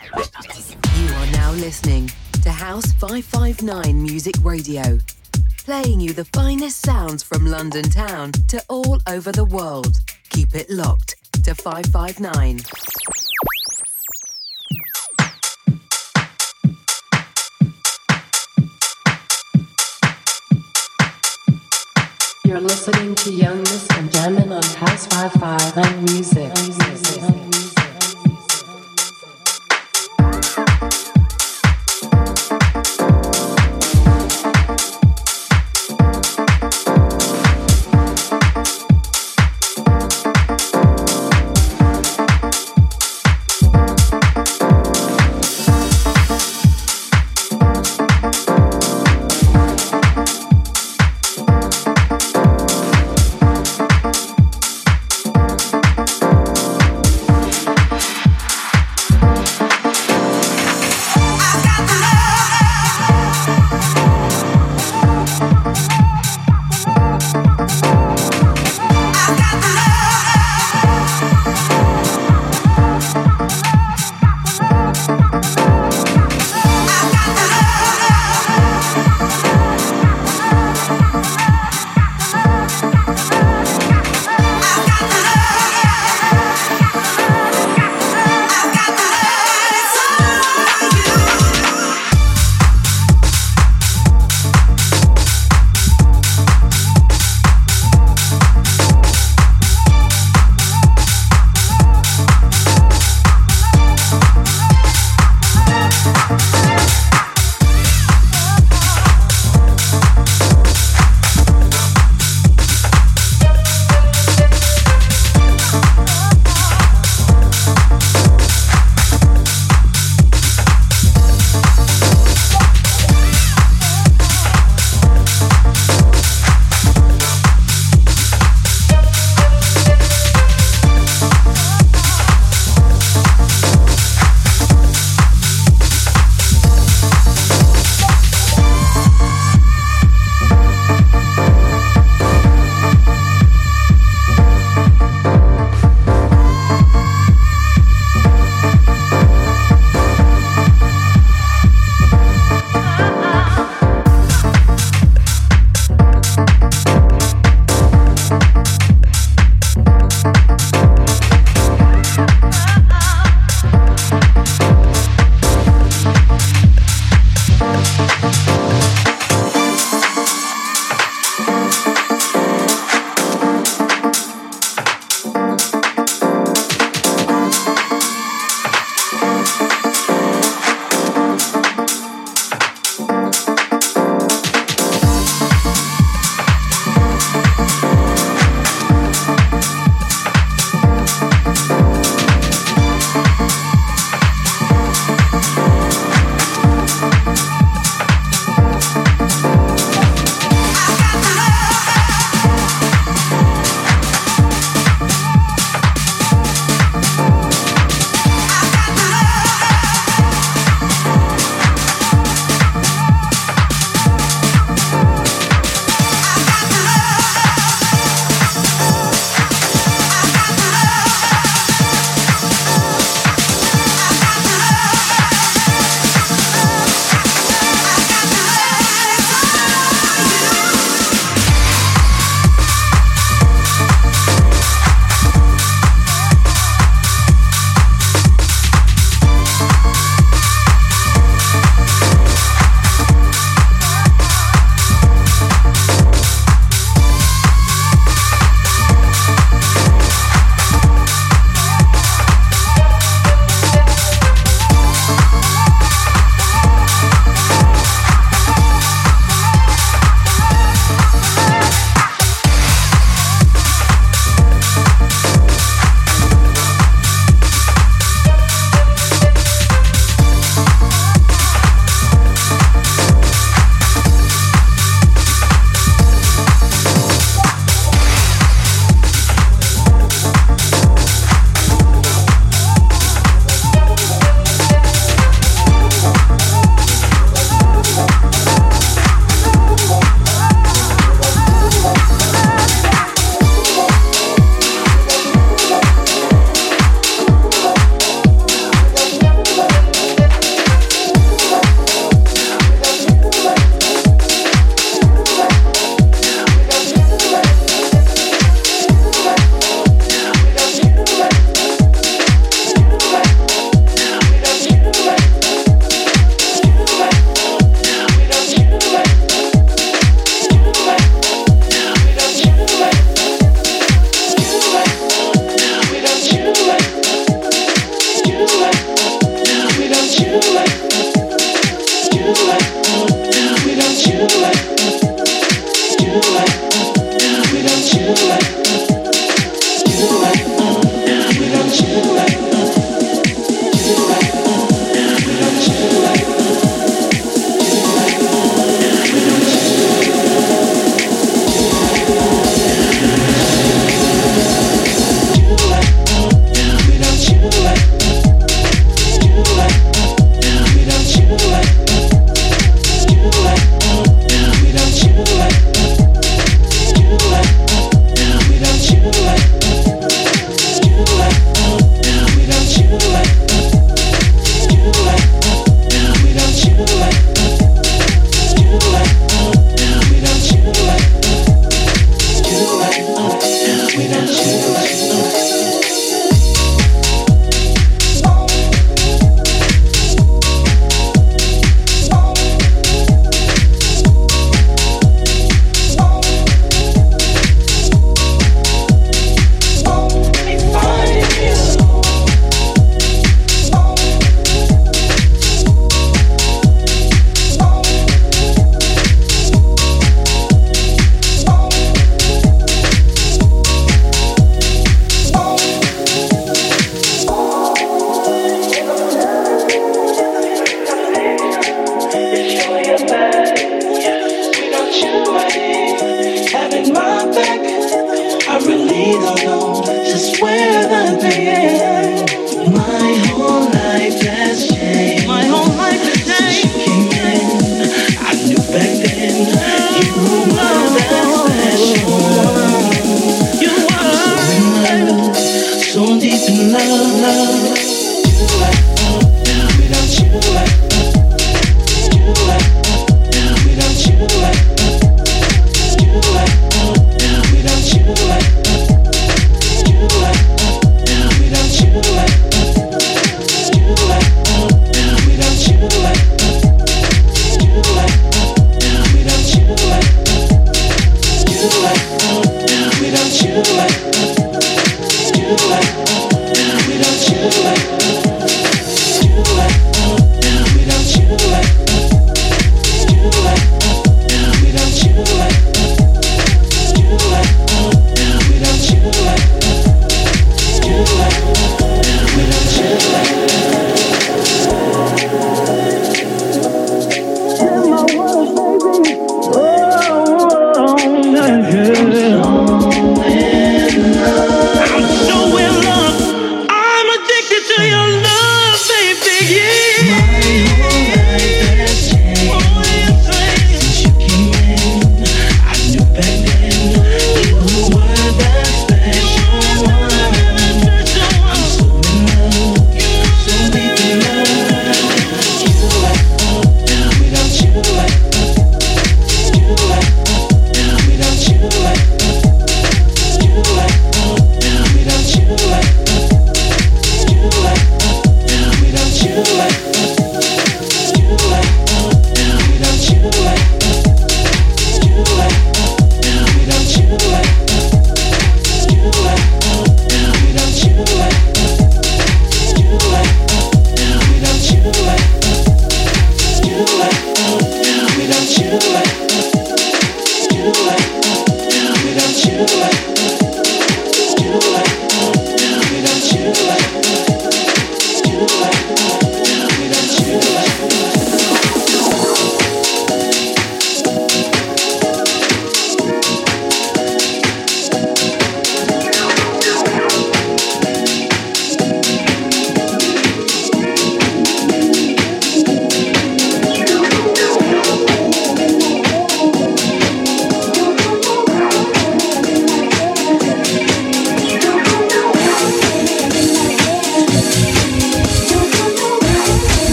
You are now listening to House 559 Music Radio, playing you the finest sounds from London town to all over the world. Keep it locked to 559. You're listening to Yungness and Jaminn on House 559 Music. music.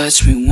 touch me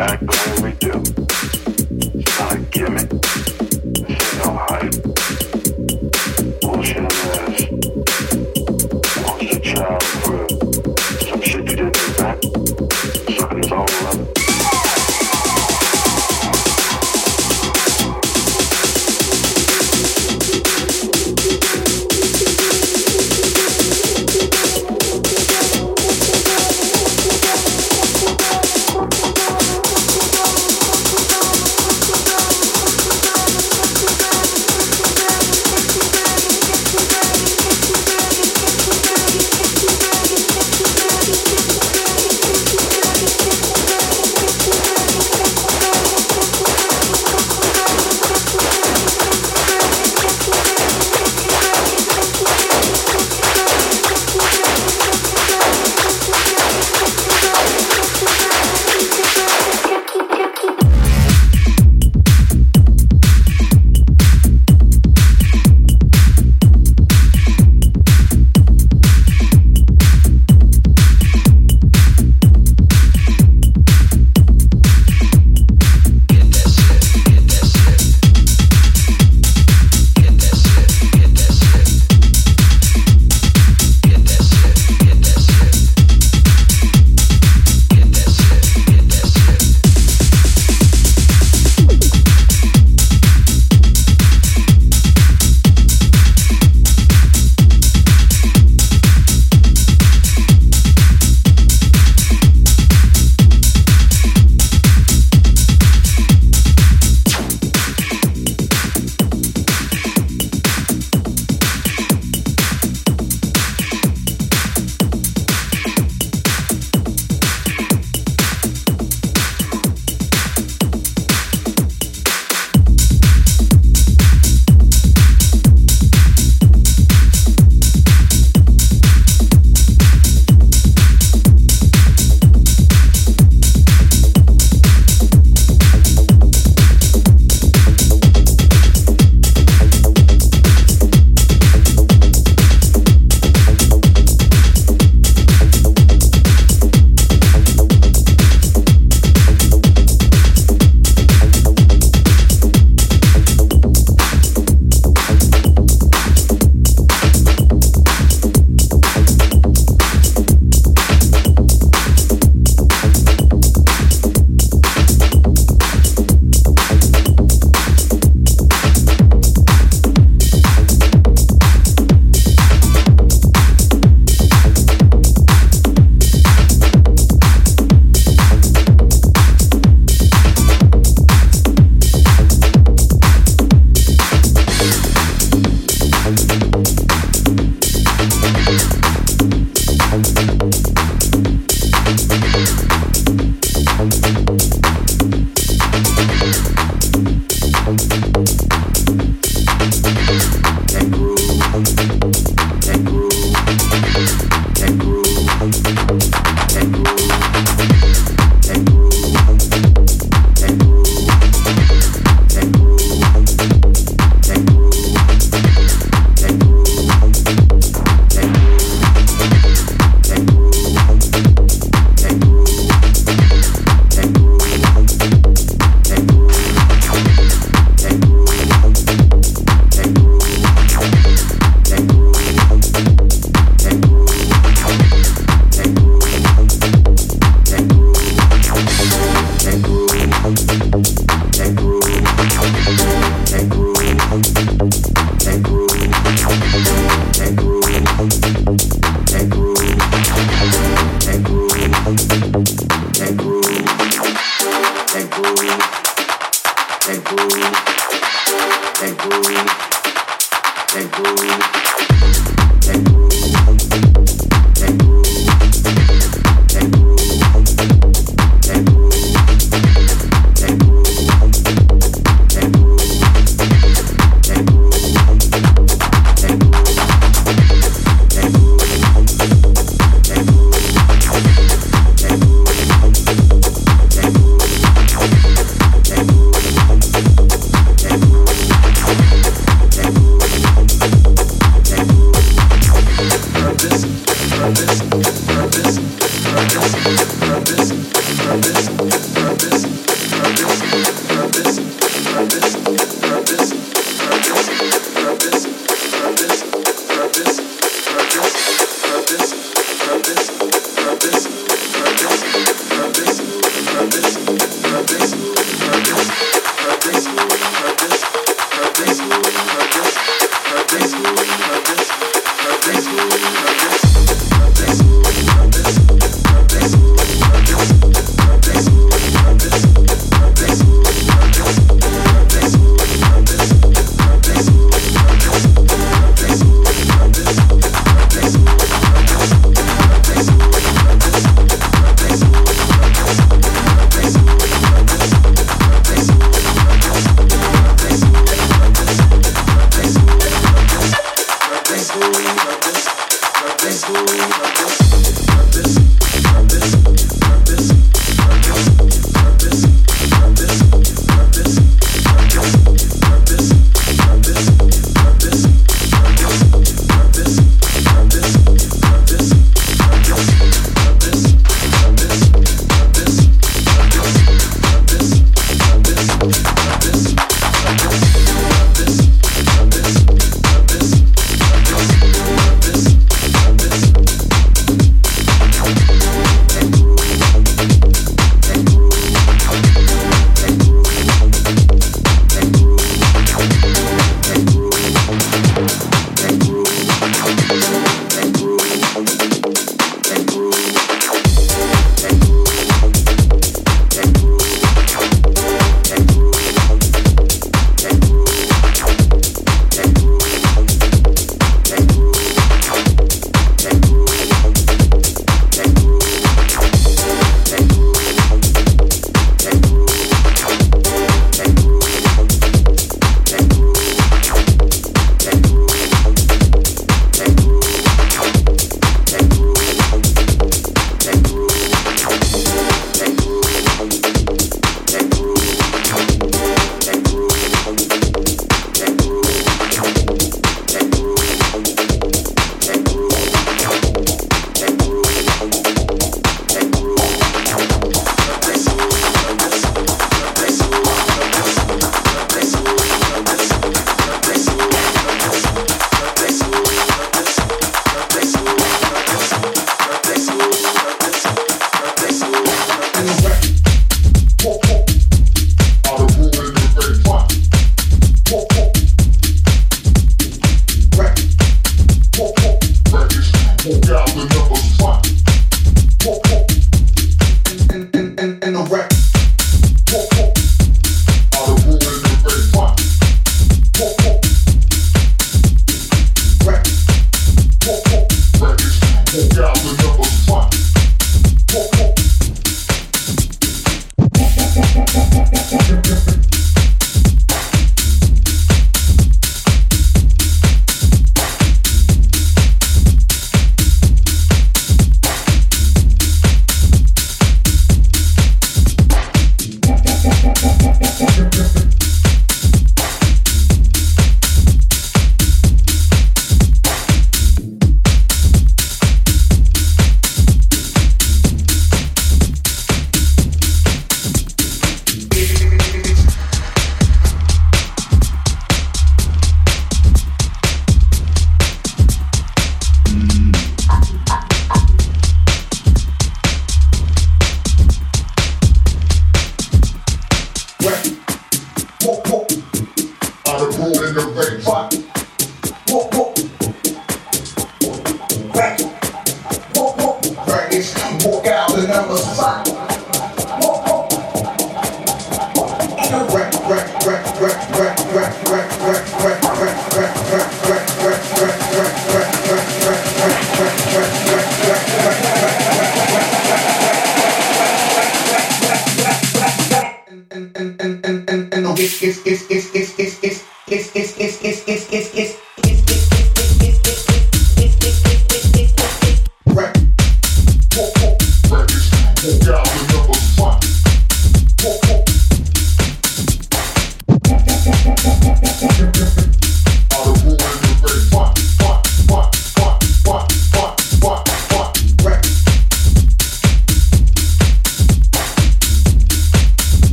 I the do.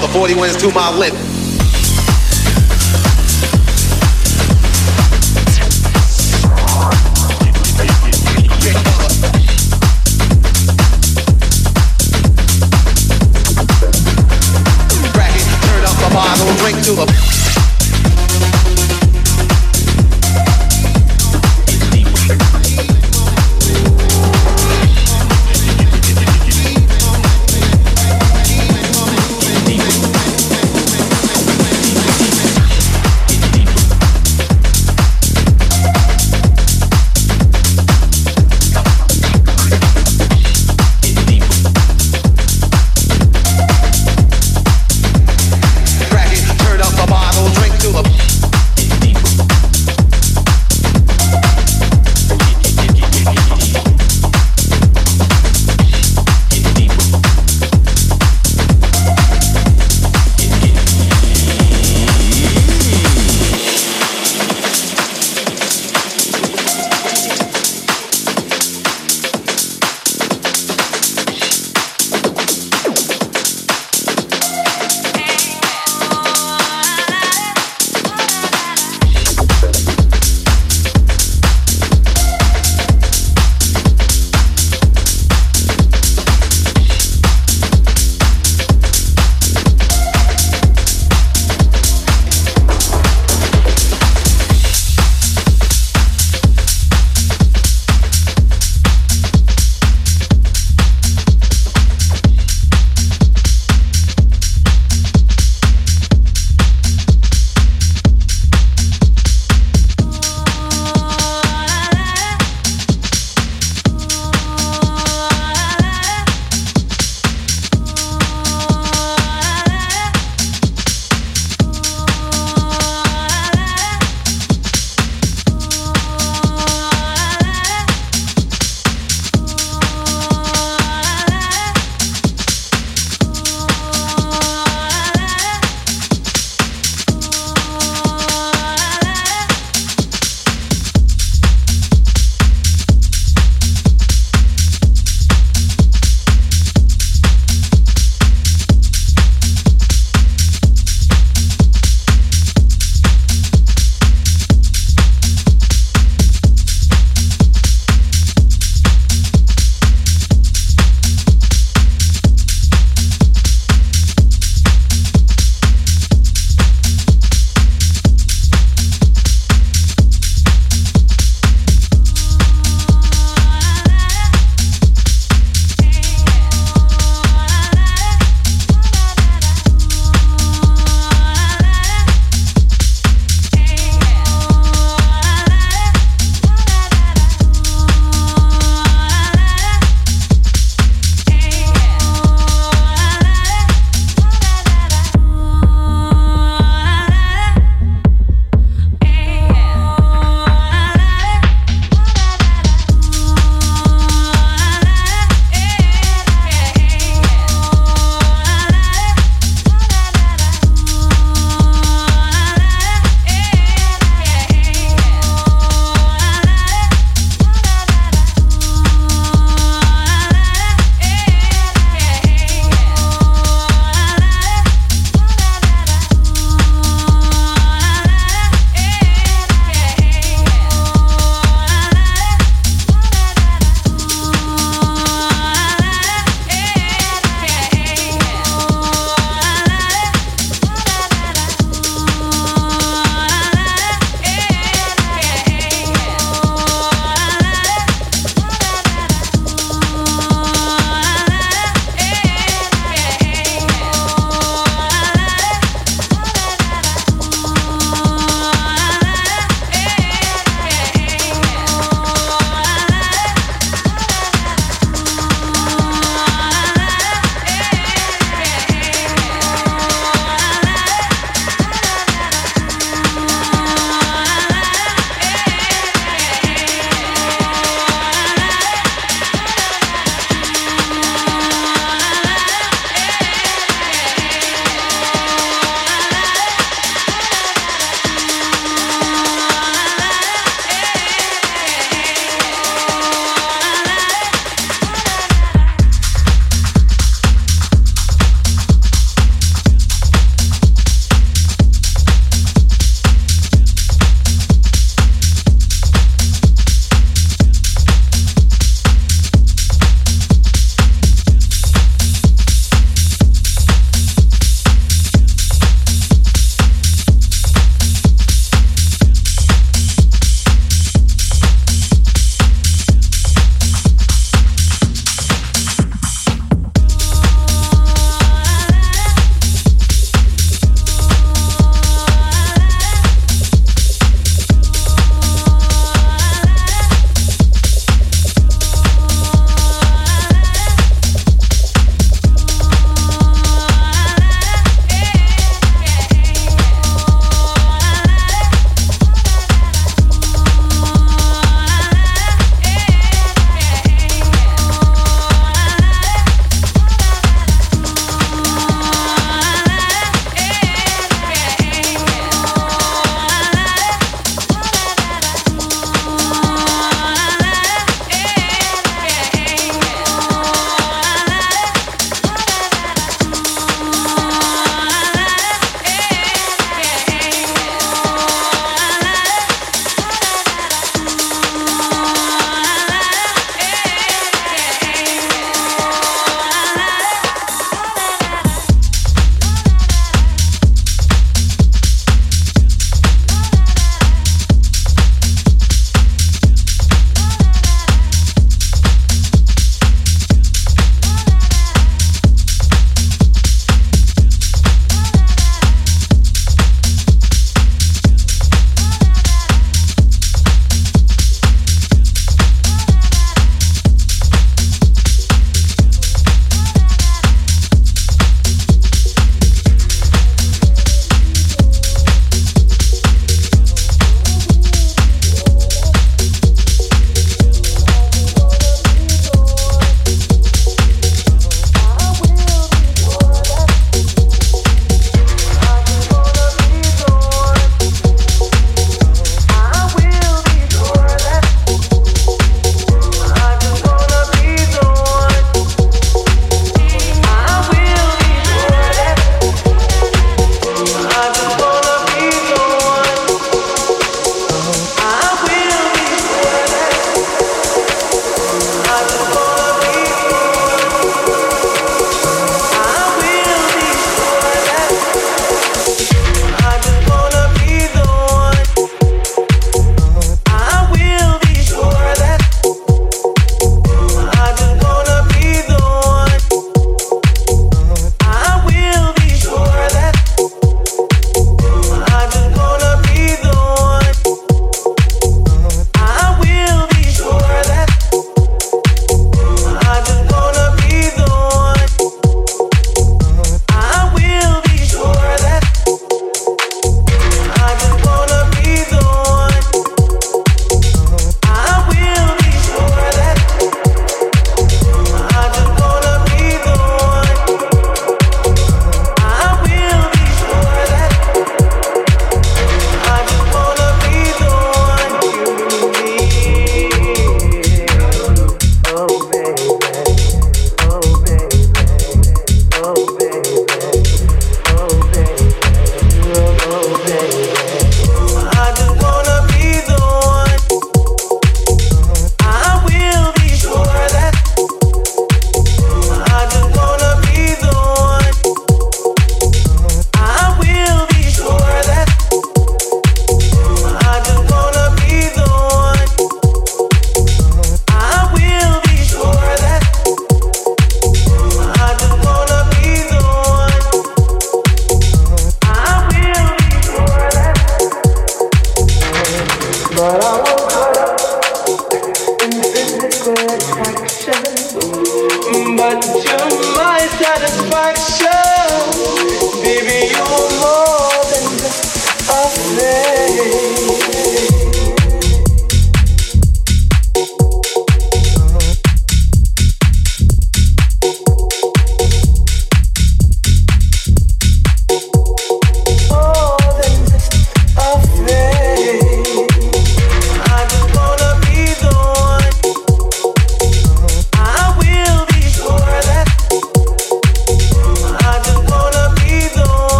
The 41 is to my lip.